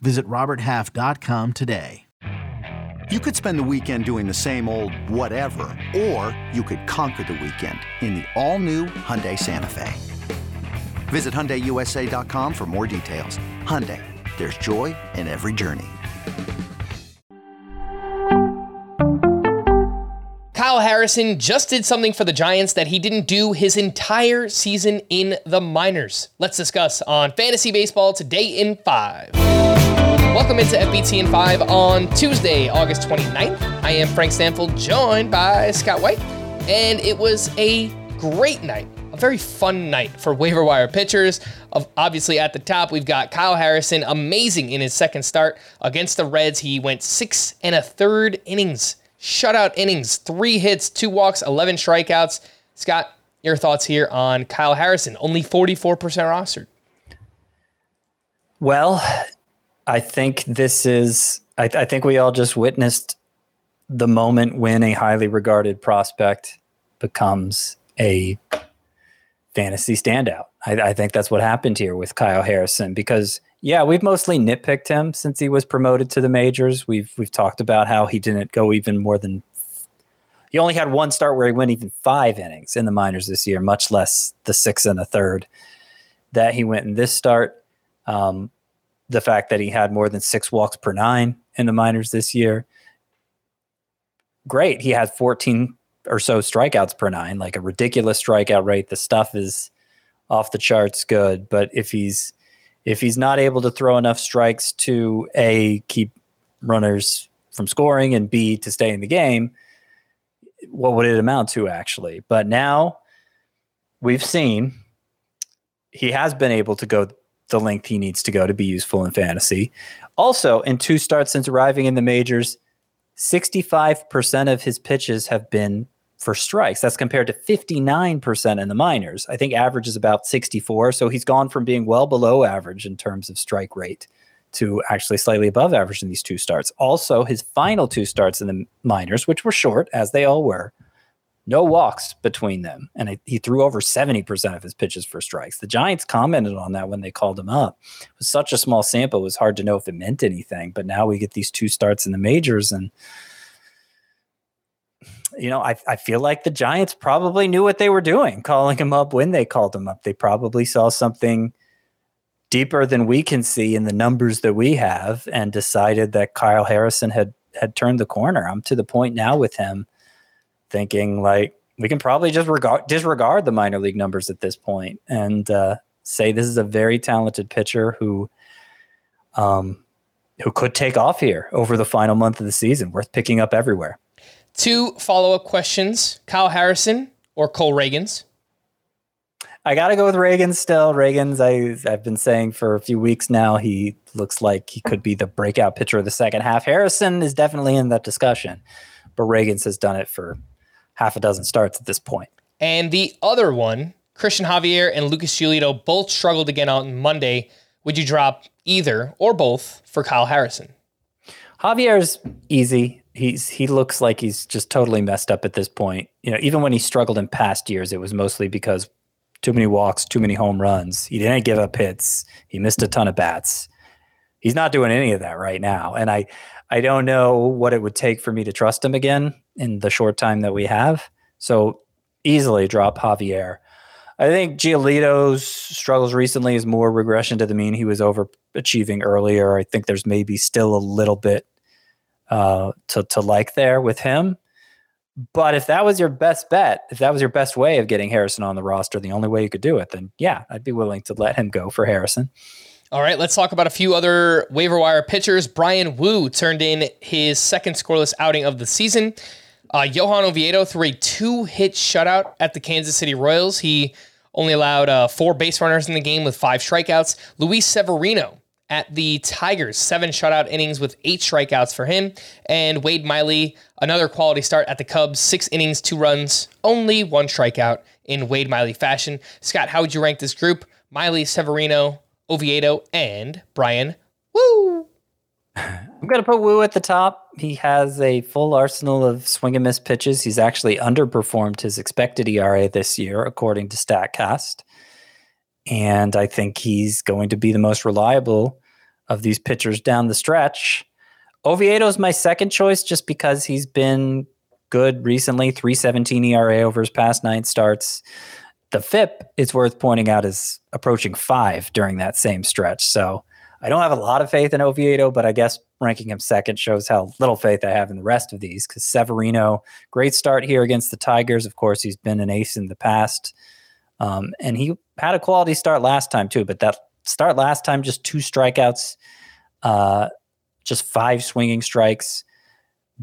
Visit RobertHalf.com today. You could spend the weekend doing the same old whatever, or you could conquer the weekend in the all-new Hyundai Santa Fe. Visit HyundaiUSA.com for more details. Hyundai, there's joy in every journey. Kyle Harrison just did something for the Giants that he didn't do his entire season in the minors. Let's discuss on Fantasy Baseball today in 5. Welcome into FBT in 5 on Tuesday, August 29th. I am Frank Stampfl, joined by Scott White, and it was a great night a very fun night for waiver wire pitchers. Of obviously at the top, we've got Kyle Harrison, amazing in his second start against the Reds. He went six and a third innings, shutout innings, three hits, two walks, 11 strikeouts. Scott, your thoughts here on Kyle Harrison, only 44% rostered. Well, I think this is, I, I think we all just witnessed the moment when a highly regarded prospect becomes a fantasy standout. I, I, think that's what happened here with Kyle Harrison because yeah, we've mostly nitpicked him since he was promoted to the majors. We've we've talked about how he didn't go even more than he only had one start where he went even five innings in the minors this year, much less the six and a third that he went in this start. Um, the fact that he had more than six walks per nine in the minors this year. Great. He had 14 or so strikeouts per nine, like a ridiculous strikeout rate. The stuff is off the charts good, but if he's if he's not able to throw enough strikes to a keep runners from scoring and b to stay in the game, what would it amount to actually? But now we've seen he has been able to go the length he needs to go to be useful in fantasy. Also, in two starts since arriving in the majors, 65% of his pitches have been for strikes. That's compared to 59% in the minors. I think average is about 64. So he's gone from being well below average in terms of strike rate to actually slightly above average in these two starts. Also, his final two starts in the minors, which were short, as they all were, no walks between them. And he threw over 70% of his pitches for strikes. The Giants commented on that when they called him up. It was such a small sample, it was hard to know if it meant anything. But now we get these two starts in the majors and you know, I, I feel like the Giants probably knew what they were doing, calling him up when they called him up. They probably saw something deeper than we can see in the numbers that we have and decided that Kyle Harrison had had turned the corner. I'm to the point now with him thinking like we can probably just regard disregard the minor league numbers at this point and uh, say this is a very talented pitcher who um, who could take off here over the final month of the season, worth picking up everywhere. Two follow up questions Kyle Harrison or Cole Ragans? I got to go with Ragans still. Ragans I, I've been saying for a few weeks now, he looks like he could be the breakout pitcher of the second half. Harrison is definitely in that discussion, but Ragans has done it for half a dozen starts at this point. And the other one, Cristian Javier and Lucas Giolito both struggled again on Monday. Would you drop either or both for Kyle Harrison? Javier's easy he's he looks like he's just totally messed up at this point. You know, even when he struggled in past years, it was mostly because too many walks, too many home runs. He didn't give up hits. He missed a ton of bats. He's not doing any of that right now, and I I don't know what it would take for me to trust him again in the short time that we have. So easily drop Javier. I think Giolito's struggles recently is more regression to the mean. He was overachieving earlier. I think there's maybe still a little bit uh, to to like there with him. But if that was your best bet, if that was your best way of getting Harrison on the roster, the only way you could do it, then yeah, I'd be willing to let him go for Harrison. All right, let's talk about a few other waiver wire pitchers. Bryan Woo turned in his second scoreless outing of the season. Uh, Johan Oviedo threw a two hit shutout at the Kansas City Royals. He only allowed uh, four base runners in the game with five strikeouts. Luis Severino at the Tigers. Seven shutout innings with eight strikeouts for him. And Wade Miley, another quality start at the Cubs. Six innings, two runs, only one strikeout in Wade Miley fashion. Scott, how would you rank this group? Miley, Severino, Oviedo, and Bryan Woo. I'm going to put Woo at the top. He has a full arsenal of swing and miss pitches. He's actually underperformed his expected ERA this year, according to StatCast. And I think he's going to be the most reliable of these pitchers down the stretch. Oviedo is my second choice just because he's been good recently 317 ERA over his past nine starts. The FIP, it's worth pointing out, is approaching five during that same stretch. So I don't have a lot of faith in Oviedo, but I guess ranking him second shows how little faith I have in the rest of these. Because Severino, great start here against the Tigers. Of course, he's been an ace in the past. Um, and he had a quality start last time, too. But that start last time, just two strikeouts, uh, just five swinging strikes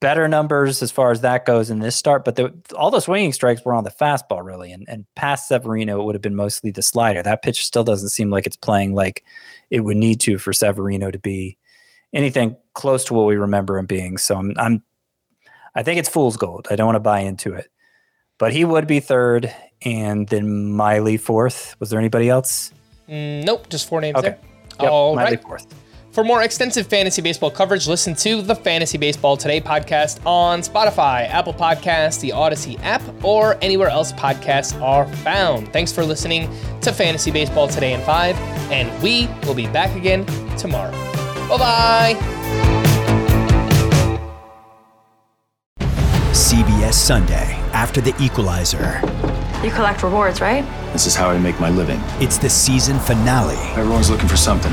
better numbers as far as that goes in this start, but the, all the swinging strikes were on the fastball really, and and past Severino it would have been mostly the slider. That pitch still doesn't seem like it's playing like it would need to for Severino to be anything close to what we remember him being. So I'm, I'm I think it's fool's gold. I don't want to buy into it, but he would be third, and then Miley fourth. Was there anybody else? Mm, nope, just four names okay. there. Yep, All Miley right. fourth. For more extensive fantasy baseball coverage, listen to the Fantasy Baseball Today podcast on Spotify, Apple Podcasts, the Audacy app, or anywhere else podcasts are found. Thanks for listening to Fantasy Baseball Today in 5, and we will be back again tomorrow. Bye bye. CBS Sunday after the equalizer. You collect rewards, right? This is how I make my living. It's the season finale Everyone's looking for something.